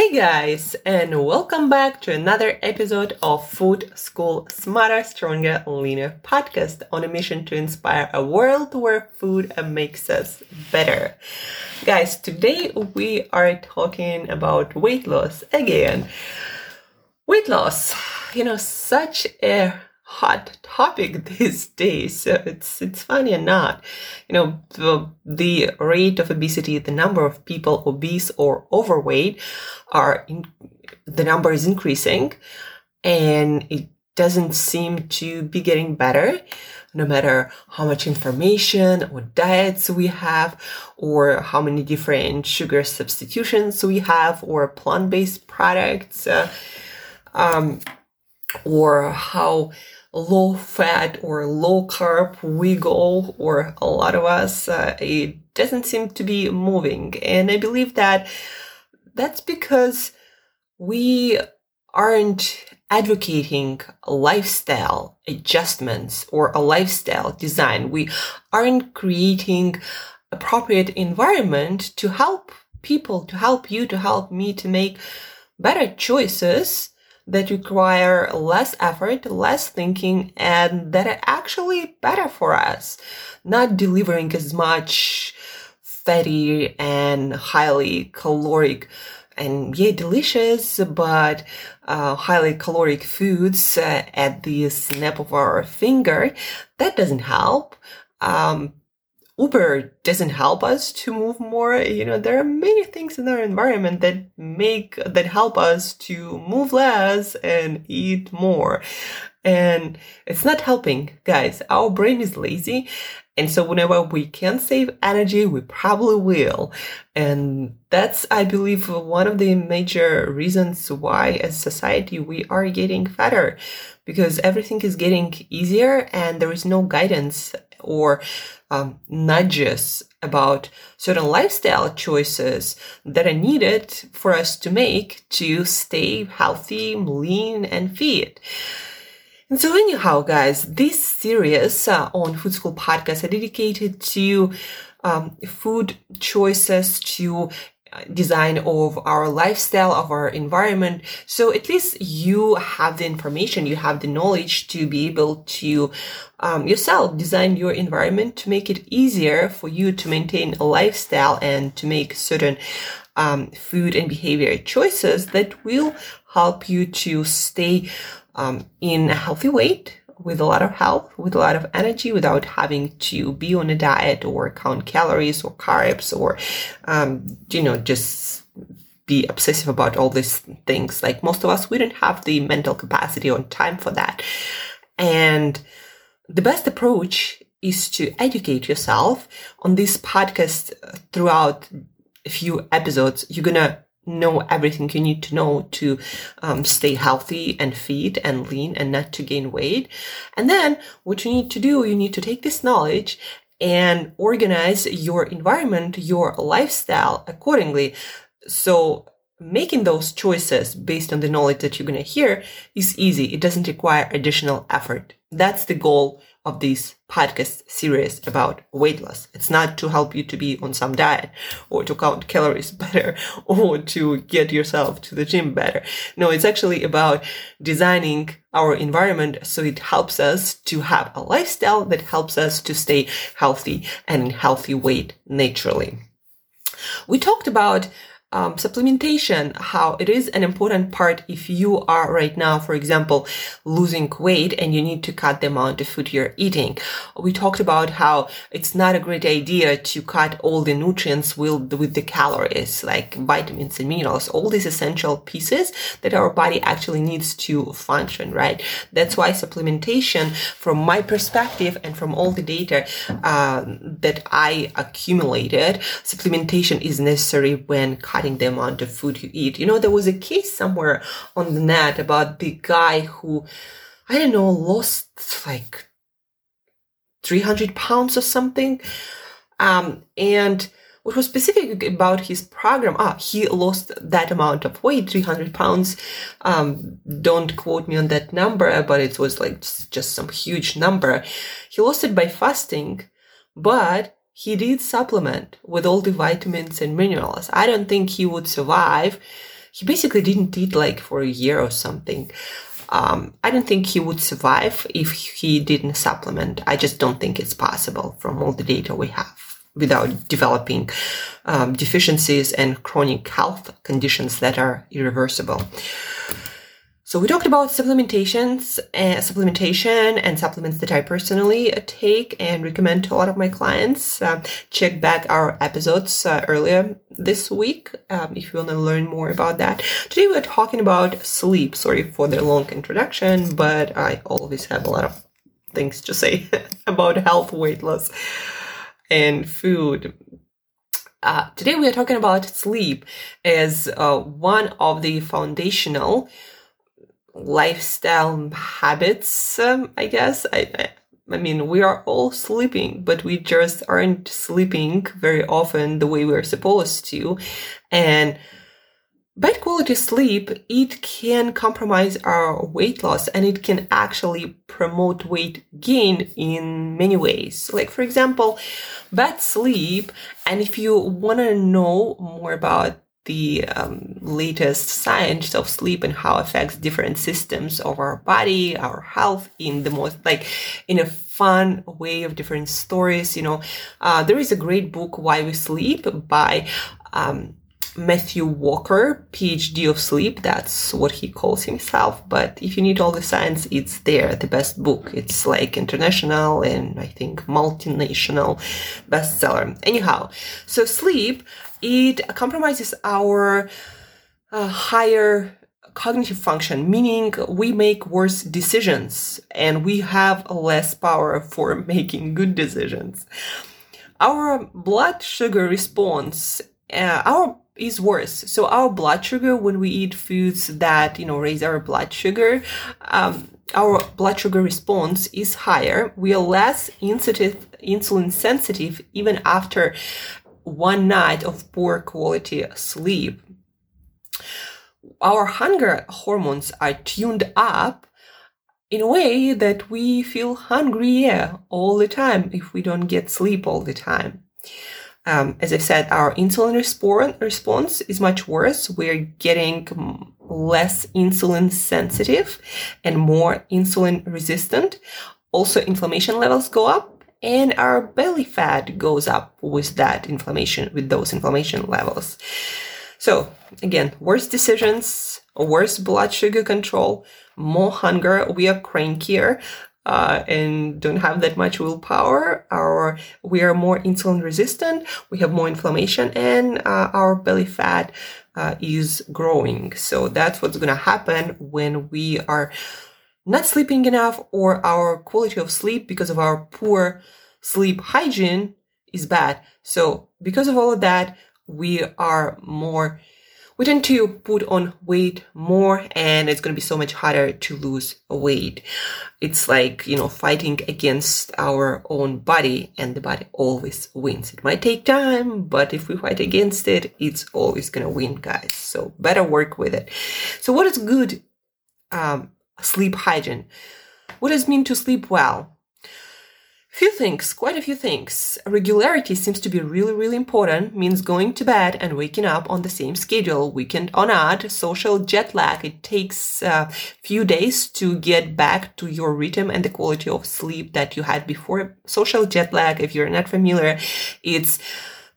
Hey guys, and welcome back to another episode of Food School Smarter, Stronger, Leaner podcast on a mission to inspire a world where food makes us better. Guys, today we are talking about weight loss again. Weight loss, you know, such a hot topic these days. So it's it's funny or not. You know, the, the rate of obesity, the number of people obese or overweight are in, the number is increasing and it doesn't seem to be getting better no matter how much information or diets we have or how many different sugar substitutions we have or plant-based products uh, um, or how low fat or low carb we go or a lot of us uh, it doesn't seem to be moving. And i believe that that's because we aren't advocating lifestyle adjustments or a lifestyle design. We aren't creating appropriate environment to help people to help you to help me to make better choices that require less effort, less thinking, and that are actually better for us, not delivering as much fatty and highly caloric and yeah, delicious, but uh, highly caloric foods uh, at the snap of our finger. That doesn't help. Um, Uber doesn't help us to move more. You know, there are many things in our environment that make, that help us to move less and eat more. And it's not helping, guys. Our brain is lazy. And so whenever we can save energy, we probably will. And that's, I believe, one of the major reasons why as society we are getting fatter because everything is getting easier and there is no guidance or um, nudges about certain lifestyle choices that are needed for us to make to stay healthy, lean, and fit. And so, anyhow, guys, this series uh, on Food School podcast are dedicated to um, food choices, to design of our lifestyle, of our environment. So at least you have the information, you have the knowledge to be able to um, yourself design your environment to make it easier for you to maintain a lifestyle and to make certain um, food and behavior choices that will help you to stay um, in a healthy weight with a lot of health, with a lot of energy without having to be on a diet or count calories or carbs or, um, you know, just be obsessive about all these things. Like most of us, we don't have the mental capacity or time for that. And the best approach is to educate yourself on this podcast throughout a few episodes. You're going to know everything you need to know to um, stay healthy and fit and lean and not to gain weight. And then what you need to do, you need to take this knowledge and organize your environment, your lifestyle accordingly. So making those choices based on the knowledge that you're going to hear is easy. It doesn't require additional effort. That's the goal of this podcast series about weight loss. It's not to help you to be on some diet or to count calories better or to get yourself to the gym better. No, it's actually about designing our environment so it helps us to have a lifestyle that helps us to stay healthy and in healthy weight naturally. We talked about um, supplementation, how it is an important part if you are right now, for example, losing weight and you need to cut the amount of food you're eating. We talked about how it's not a great idea to cut all the nutrients with, with the calories, like vitamins and minerals, all these essential pieces that our body actually needs to function, right? That's why supplementation, from my perspective and from all the data uh, that I accumulated, supplementation is necessary when cutting cutting the amount of food you eat. You know, there was a case somewhere on the net about the guy who, I don't know, lost like 300 pounds or something. Um, and what was specific about his program, ah, he lost that amount of weight, 300 pounds. Um, don't quote me on that number, but it was like just some huge number. He lost it by fasting, but he did supplement with all the vitamins and minerals. I don't think he would survive he basically didn't eat like for a year or something. Um, I don't think he would survive if he didn't supplement. I just don't think it's possible from all the data we have without developing um, deficiencies and chronic health conditions that are irreversible. So we talked about supplementations uh, supplementation and supplements that I personally take and recommend to a lot of my clients. Uh, check back our episodes uh, earlier this week um, if you want to learn more about that. Today we're talking about sleep. Sorry for the long introduction, but I always have a lot of things to say about health, weight loss, and food. Uh, today we are talking about sleep as uh, one of the foundational lifestyle habits, um, I guess. I, I, I mean, we are all sleeping, but we just aren't sleeping very often the way we're supposed to. And bad quality sleep, it can compromise our weight loss and it can actually promote weight gain in many ways. Like, for example, bad sleep. And if you want to know more about the um, latest science of sleep and how it affects different systems of our body, our health in the most like in a fun way of different stories. You know, uh, there is a great book, Why We Sleep by, um, Matthew Walker, PhD of sleep. That's what he calls himself. But if you need all the science, it's there, the best book. It's like international and I think multinational bestseller. Anyhow, so sleep it compromises our uh, higher cognitive function, meaning we make worse decisions and we have less power for making good decisions. Our blood sugar response, uh, our is worse. So our blood sugar, when we eat foods that you know raise our blood sugar, um, our blood sugar response is higher. We are less insulin sensitive even after one night of poor quality sleep. Our hunger hormones are tuned up in a way that we feel hungry all the time if we don't get sleep all the time. Um, as I said, our insulin response is much worse. We're getting less insulin sensitive and more insulin resistant. Also, inflammation levels go up and our belly fat goes up with that inflammation, with those inflammation levels. So again, worse decisions, worse blood sugar control, more hunger. We are crankier. Uh, and don't have that much willpower, our we are more insulin resistant, we have more inflammation, and uh, our belly fat uh, is growing. So that's what's going to happen when we are not sleeping enough or our quality of sleep because of our poor sleep hygiene is bad. So because of all of that, we are more, we tend to put on weight more and it's going to be so much harder to lose weight. It's like, you know, fighting against our own body and the body always wins. It might take time, but if we fight against it, it's always going to win, guys. So better work with it. So what is good, um, sleep hygiene? What does it mean to sleep well? Few things, quite a few things. Regularity seems to be really, really important, means going to bed and waking up on the same schedule, weekend or not. Social jet lag, it takes a few days to get back to your rhythm and the quality of sleep that you had before. Social jet lag, if you're not familiar, it's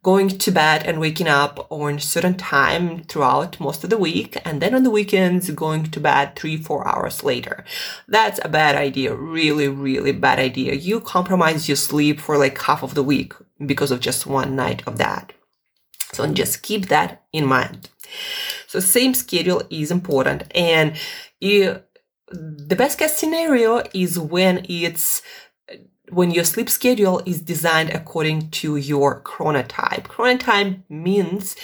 going to bed and waking up on a certain time throughout most of the week, and then on the weekends going to bed three, four hours later. That's a bad idea. Really, really bad idea. You compromise your sleep for like half of the week because of just one night of that. So just keep that in mind. So same schedule is important and you, the best case scenario is when it's when your sleep schedule is designed according to your chronotype. Chronotype means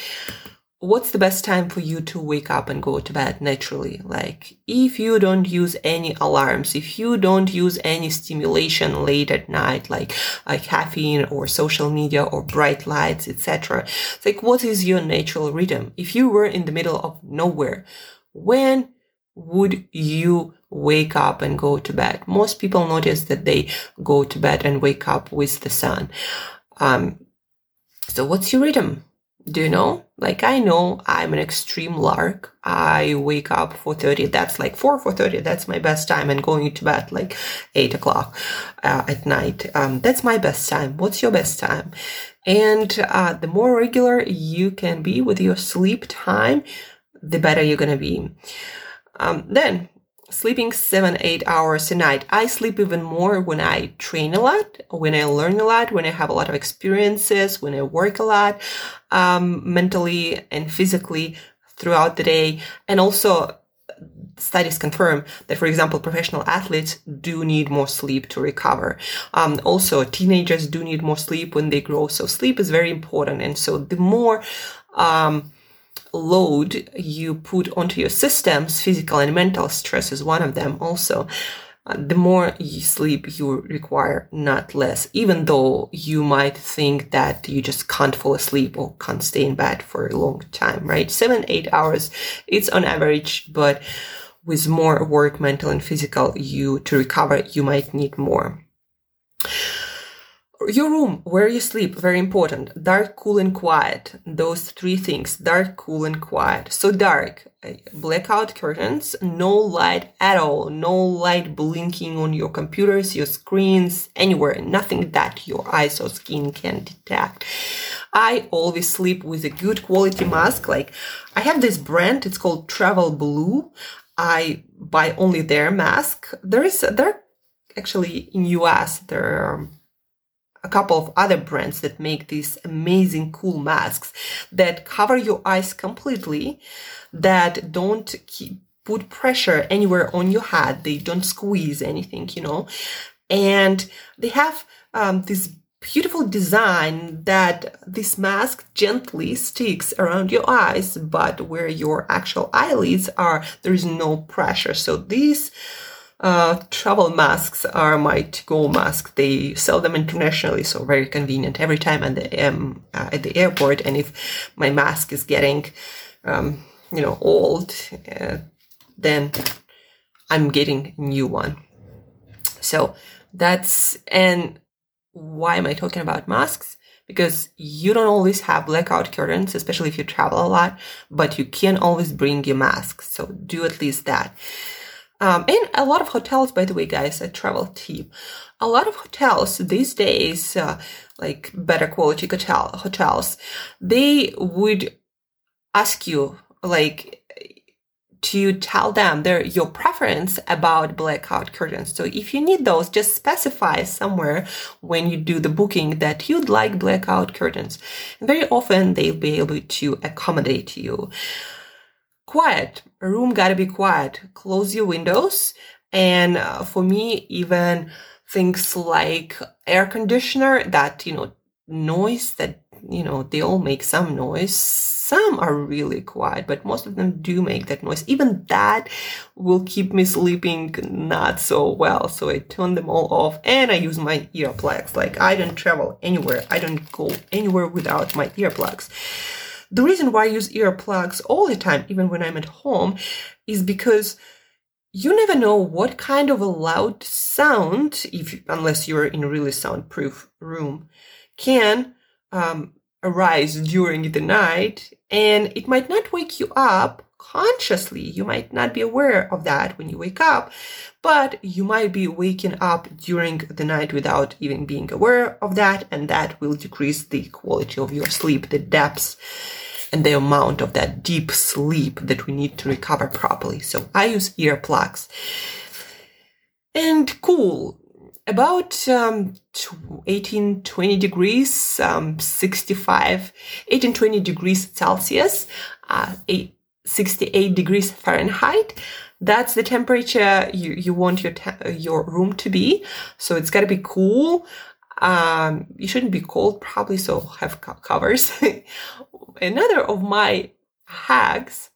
what's the best time for you to wake up and go to bed naturally? Like if you don't use any alarms, if you don't use any stimulation late at night, like, like caffeine or social media or bright lights, etc. Like what is your natural rhythm? If you were in the middle of nowhere, when would you wake up and go to bed? Most people notice that they go to bed and wake up with the sun. Um, so what's your rhythm? Do you know? Like I know I'm an extreme lark. I wake up 4.30. That's like 4, 4.30. That's my best time. And going to bed like 8 o'clock uh, at night. Um, that's my best time. What's your best time? And uh, the more regular you can be with your sleep time, the better you're going to be. Um, then sleeping seven, eight hours a night. I sleep even more when I train a lot, when I learn a lot, when I have a lot of experiences, when I work a lot, um, mentally and physically throughout the day. And also studies confirm that, for example, professional athletes do need more sleep to recover. Um, also, teenagers do need more sleep when they grow. So sleep is very important. And so the more, um, load you put onto your systems, physical and mental stress is one of them also. Uh, the more you sleep you require, not less, even though you might think that you just can't fall asleep or can't stay in bed for a long time, right? Seven, eight hours, it's on average, but with more work, mental and physical, you to recover, you might need more. Your room, where you sleep, very important. Dark, cool, and quiet. Those three things. Dark, cool, and quiet. So dark, eh, blackout curtains, no light at all, no light blinking on your computers, your screens, anywhere, nothing that your eyes or skin can detect. I always sleep with a good quality mask. Like I have this brand, it's called Travel Blue. I buy only their mask. There is, there actually in US, there are a couple of other brands that make these amazing cool masks that cover your eyes completely, that don't keep, put pressure anywhere on your head. They don't squeeze anything, you know, and they have um, this beautiful design that this mask gently sticks around your eyes, but where your actual eyelids are, there is no pressure. So these uh, travel masks are my to-go mask. They sell them internationally, so very convenient every time I am uh, at the airport. And if my mask is getting, um, you know, old, uh, then I'm getting a new one. So that's and why am I talking about masks? Because you don't always have blackout curtains, especially if you travel a lot, but you can always bring your mask. So do at least that. Um, and a lot of hotels, by the way, guys, a travel tip. A lot of hotels these days, uh, like better quality hotel hotels, they would ask you like to tell them their your preference about blackout curtains. So if you need those, just specify somewhere when you do the booking that you'd like blackout curtains. And very often they'll be able to accommodate you quiet. A room gotta be quiet. Close your windows. And uh, for me, even things like air conditioner that, you know, noise that, you know, they all make some noise. Some are really quiet, but most of them do make that noise. Even that will keep me sleeping not so well. So I turn them all off and I use my earplugs. Like I don't travel anywhere. I don't go anywhere without my earplugs. The reason why I use earplugs all the time, even when I'm at home, is because you never know what kind of a loud sound, if unless you're in a really soundproof room, can um, arise during the night, and it might not wake you up consciously. You might not be aware of that when you wake up, but you might be waking up during the night without even being aware of that, and that will decrease the quality of your sleep, the depths and the amount of that deep sleep that we need to recover properly. So I use earplugs. And cool, about um, 18, 20 degrees, um, 65, 18, 20 degrees Celsius, uh, 8, 68 degrees Fahrenheit. That's the temperature you, you want your, te- your room to be. So it's got to be cool. Um, you shouldn't be cold, probably, so have co- covers. Another of my hacks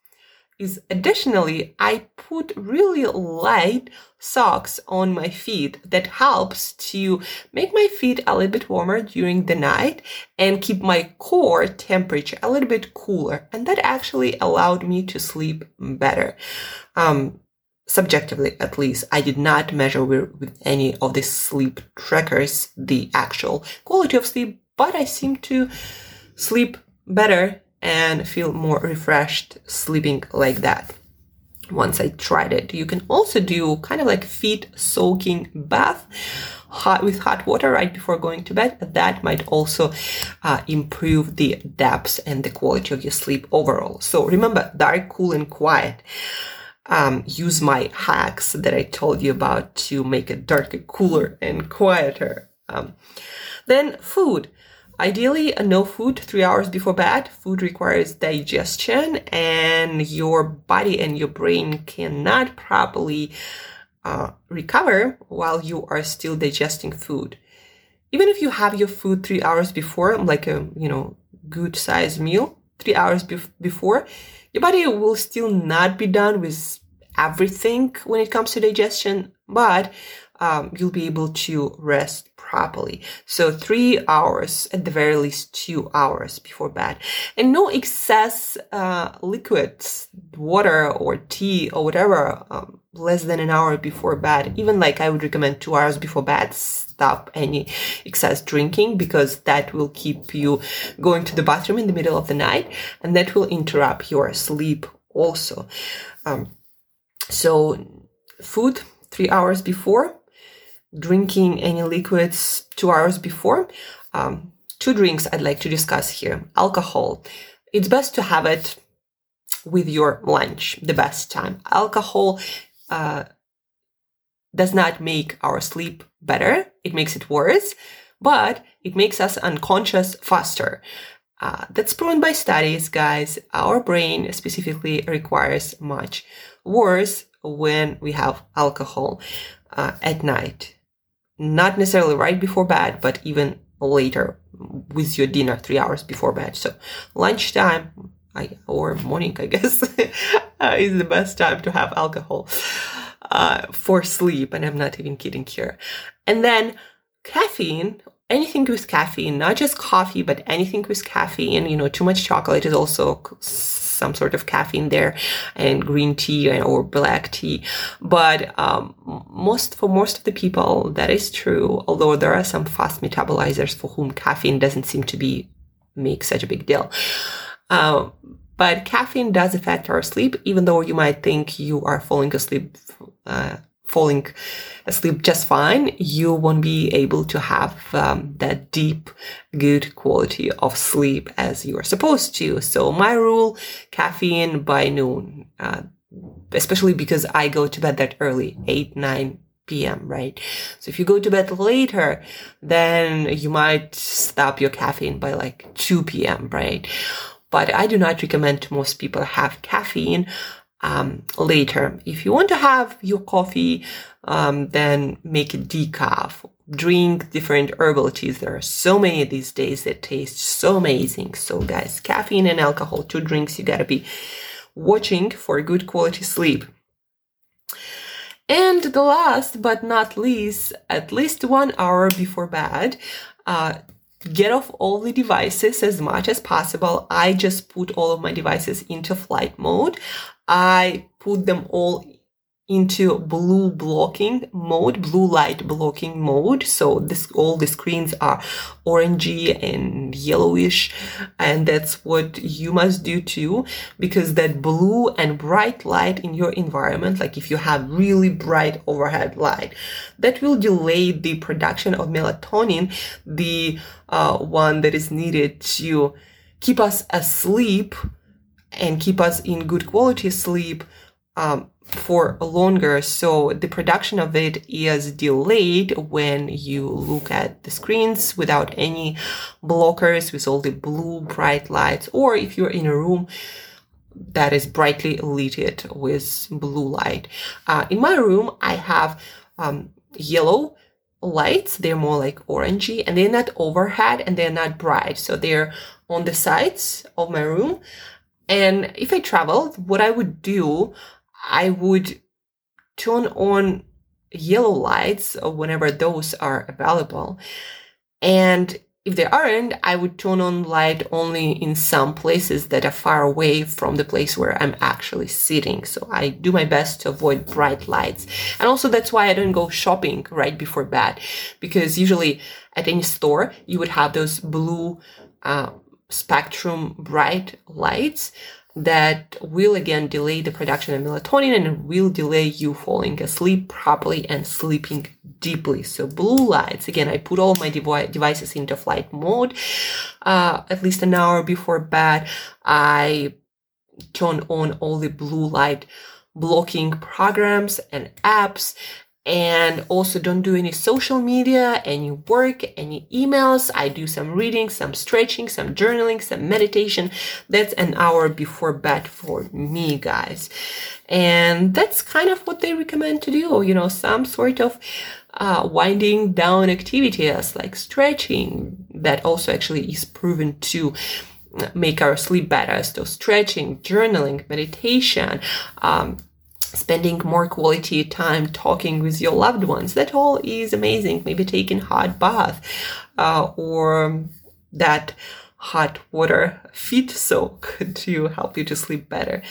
is additionally, I put really light socks on my feet that helps to make my feet a little bit warmer during the night and keep my core temperature a little bit cooler. And that actually allowed me to sleep better. Um, subjectively at least, I did not measure with, any of the sleep trackers the actual quality of sleep, but I seem to sleep better and feel more refreshed sleeping like that once I tried it. You can also do kind of like feet soaking bath hot with hot water right before going to bed. That might also uh, improve the depth and the quality of your sleep overall. So remember, dark, cool, and quiet. Um, use my hacks that I told you about to make it darker, cooler, and quieter. Um, then food. Ideally, no food three hours before bed. Food requires digestion, and your body and your brain cannot properly uh, recover while you are still digesting food. Even if you have your food three hours before, like a you know good size meal, three hours bef- before, your body will still not be done with everything when it comes to digestion, but um, you'll be able to rest properly. So three hours, at the very least two hours before bed. And no excess uh, liquids, water or tea or whatever, um, less than an hour before bed. Even like I would recommend two hours before bed, stop any excess drinking because that will keep you going to the bathroom in the middle of the night and that will interrupt your sleep also. Um, so food three hours before drinking any liquids two hours before. Um, two drinks I'd like to discuss here. Alcohol. It's best to have it with your lunch, the best time. Alcohol uh, does not make our sleep better, it makes it worse, but it makes us unconscious faster. Uh, that's proven by studies, guys. Our brain specifically requires much worse when we have alcohol uh, at night not necessarily right before bed, but even later with your dinner three hours before bed. So lunchtime I, or morning, I guess, uh, is the best time to have alcohol uh, for sleep. And I'm not even kidding here. And then caffeine, anything with caffeine, not just coffee, but anything with caffeine, you know, too much chocolate is also some sort of caffeine there and green tea or black tea. But um, most for most of the people, that is true. Although there are some fast metabolizers for whom caffeine doesn't seem to be make such a big deal. Uh, but caffeine does affect our sleep, even though you might think you are falling asleep uh, falling asleep just fine, you won't be able to have um, that deep, good quality of sleep as you are supposed to. So my rule, caffeine by noon, uh, especially because I go to bed that early, 8, 9 p.m., right? So if you go to bed later, then you might stop your caffeine by like 2 p.m., right? But I do not recommend most people have caffeine um, later. If you want to have your coffee, um, then make it decaf. Drink different herbal teas. There are so many these days that taste so amazing. So, guys, caffeine and alcohol, two drinks you gotta be watching for good quality sleep. And the last but not least, at least one hour before bed, uh, get off all the devices as much as possible. I just put all of my devices into flight mode. I put them all into blue blocking mode, blue light blocking mode. So this, all the screens are orangey and yellowish. And that's what you must do too, because that blue and bright light in your environment, like if you have really bright overhead light, that will delay the production of melatonin, the uh, one that is needed to keep us asleep and keep us in good quality sleep um, for longer. So the production of it is delayed when you look at the screens without any blockers with all the blue bright lights, or if you're in a room that is brightly lit with blue light. Uh, in my room, I have um, yellow lights. They're more like orangey and they're not overhead and they're not bright. So they're on the sides of my room. And if I traveled, what I would do, I would turn on yellow lights whenever those are available. And if they aren't, I would turn on light only in some places that are far away from the place where I'm actually sitting. So I do my best to avoid bright lights. And also that's why I don't go shopping right before bed because usually at any store you would have those blue uh, spectrum bright lights that will again delay the production of melatonin and will delay you falling asleep properly and sleeping deeply. So blue lights, again, I put all my devi- devices into flight mode, uh, at least an hour before bed. I turn on all the blue light blocking programs and apps and also don't do any social media, any work, any emails. I do some reading, some stretching, some journaling, some meditation. That's an hour before bed for me, guys. And that's kind of what they recommend to do, you know, some sort of uh, winding down activities like stretching that also actually is proven to make our sleep better. So stretching, journaling, meditation, um, spending more quality time talking with your loved ones. That all is amazing. Maybe taking hot bath uh, or that hot water feet soak to help you to sleep better.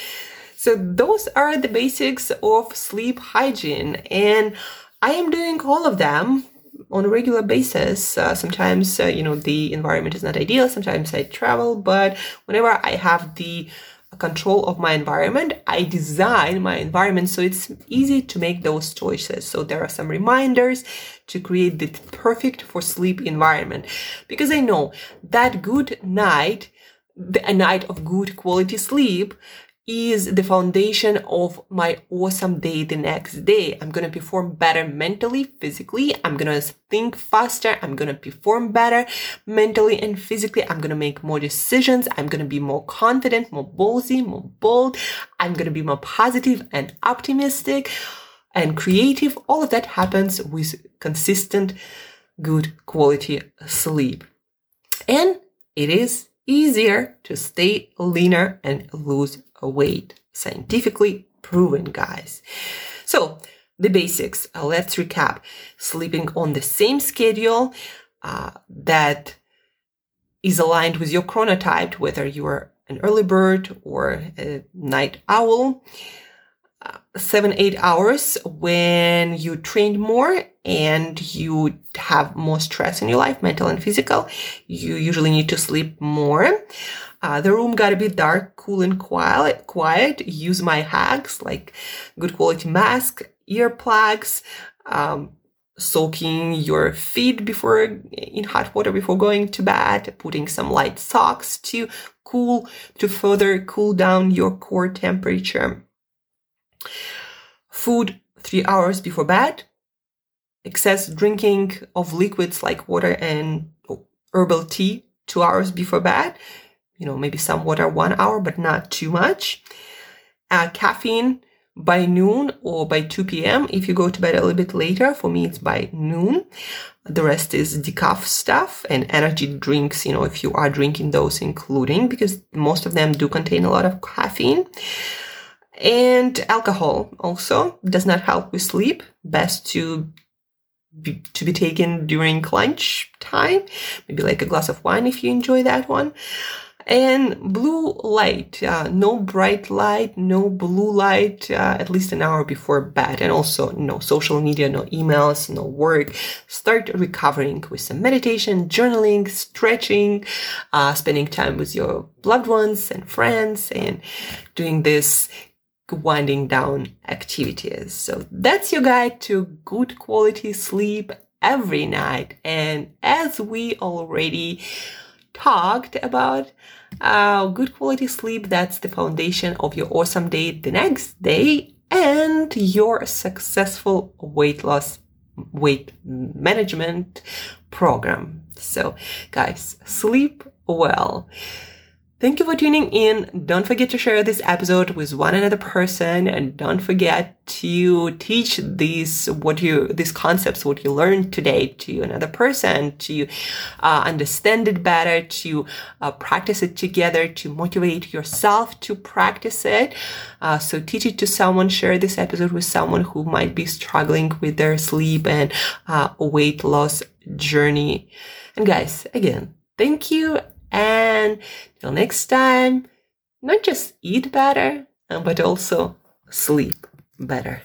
So those are the basics of sleep hygiene and I am doing all of them on a regular basis. Uh, sometimes, uh, you know, the environment is not ideal. Sometimes I travel, but whenever I have the control of my environment, I design my environment so it's easy to make those choices. So there are some reminders to create the perfect for sleep environment because I know that good night, a night of good quality sleep is the foundation of my awesome day the next day. I'm going to perform better mentally, physically. I'm going to think faster. I'm going to perform better mentally and physically. I'm going to make more decisions. I'm going to be more confident, more ballsy, more bold. I'm going to be more positive and optimistic and creative. All of that happens with consistent, good quality sleep. And it is easier to stay leaner and lose weight. Scientifically proven, guys. So, the basics. Uh, let's recap. Sleeping on the same schedule uh, that is aligned with your chronotype, whether you are an early bird or a night owl. Seven, eight hours when you train more and you have more stress in your life, mental and physical. You usually need to sleep more. Uh, the room gotta be dark, cool, and quiet. Quiet. Use my hacks like good quality mask, earplugs, um, soaking your feet before in hot water before going to bed, putting some light socks to cool to further cool down your core temperature. Food three hours before bed. Excess drinking of liquids like water and herbal tea two hours before bed you know, maybe some water one hour, but not too much. Uh, caffeine by noon or by 2 p.m. If you go to bed a little bit later, for me, it's by noon. The rest is decaf stuff and energy drinks, you know, if you are drinking those, including because most of them do contain a lot of caffeine. And alcohol also does not help with sleep. Best to be, to be taken during lunch time, maybe like a glass of wine if you enjoy that one. And blue light uh, no bright light no blue light uh, at least an hour before bed. And also no social media no emails no work. Start recovering with some meditation journaling stretching uh, spending time with your loved ones and friends and doing this winding down activities so that's your guide to good quality sleep every night and as we already talked about uh, good quality sleep. That's the foundation of your awesome day the next day and your successful weight loss, weight management program. So guys, sleep well. Thank you for tuning in. Don't forget to share this episode with one another person and don't forget to teach these, what you, these concepts, what you learned today to another person, to uh, understand it better, to uh, practice it together, to motivate yourself to practice it. Uh, so teach it to someone, share this episode with someone who might be struggling with their sleep and uh, weight loss journey. And guys, again, thank you and till next time, not just eat better, but also sleep better.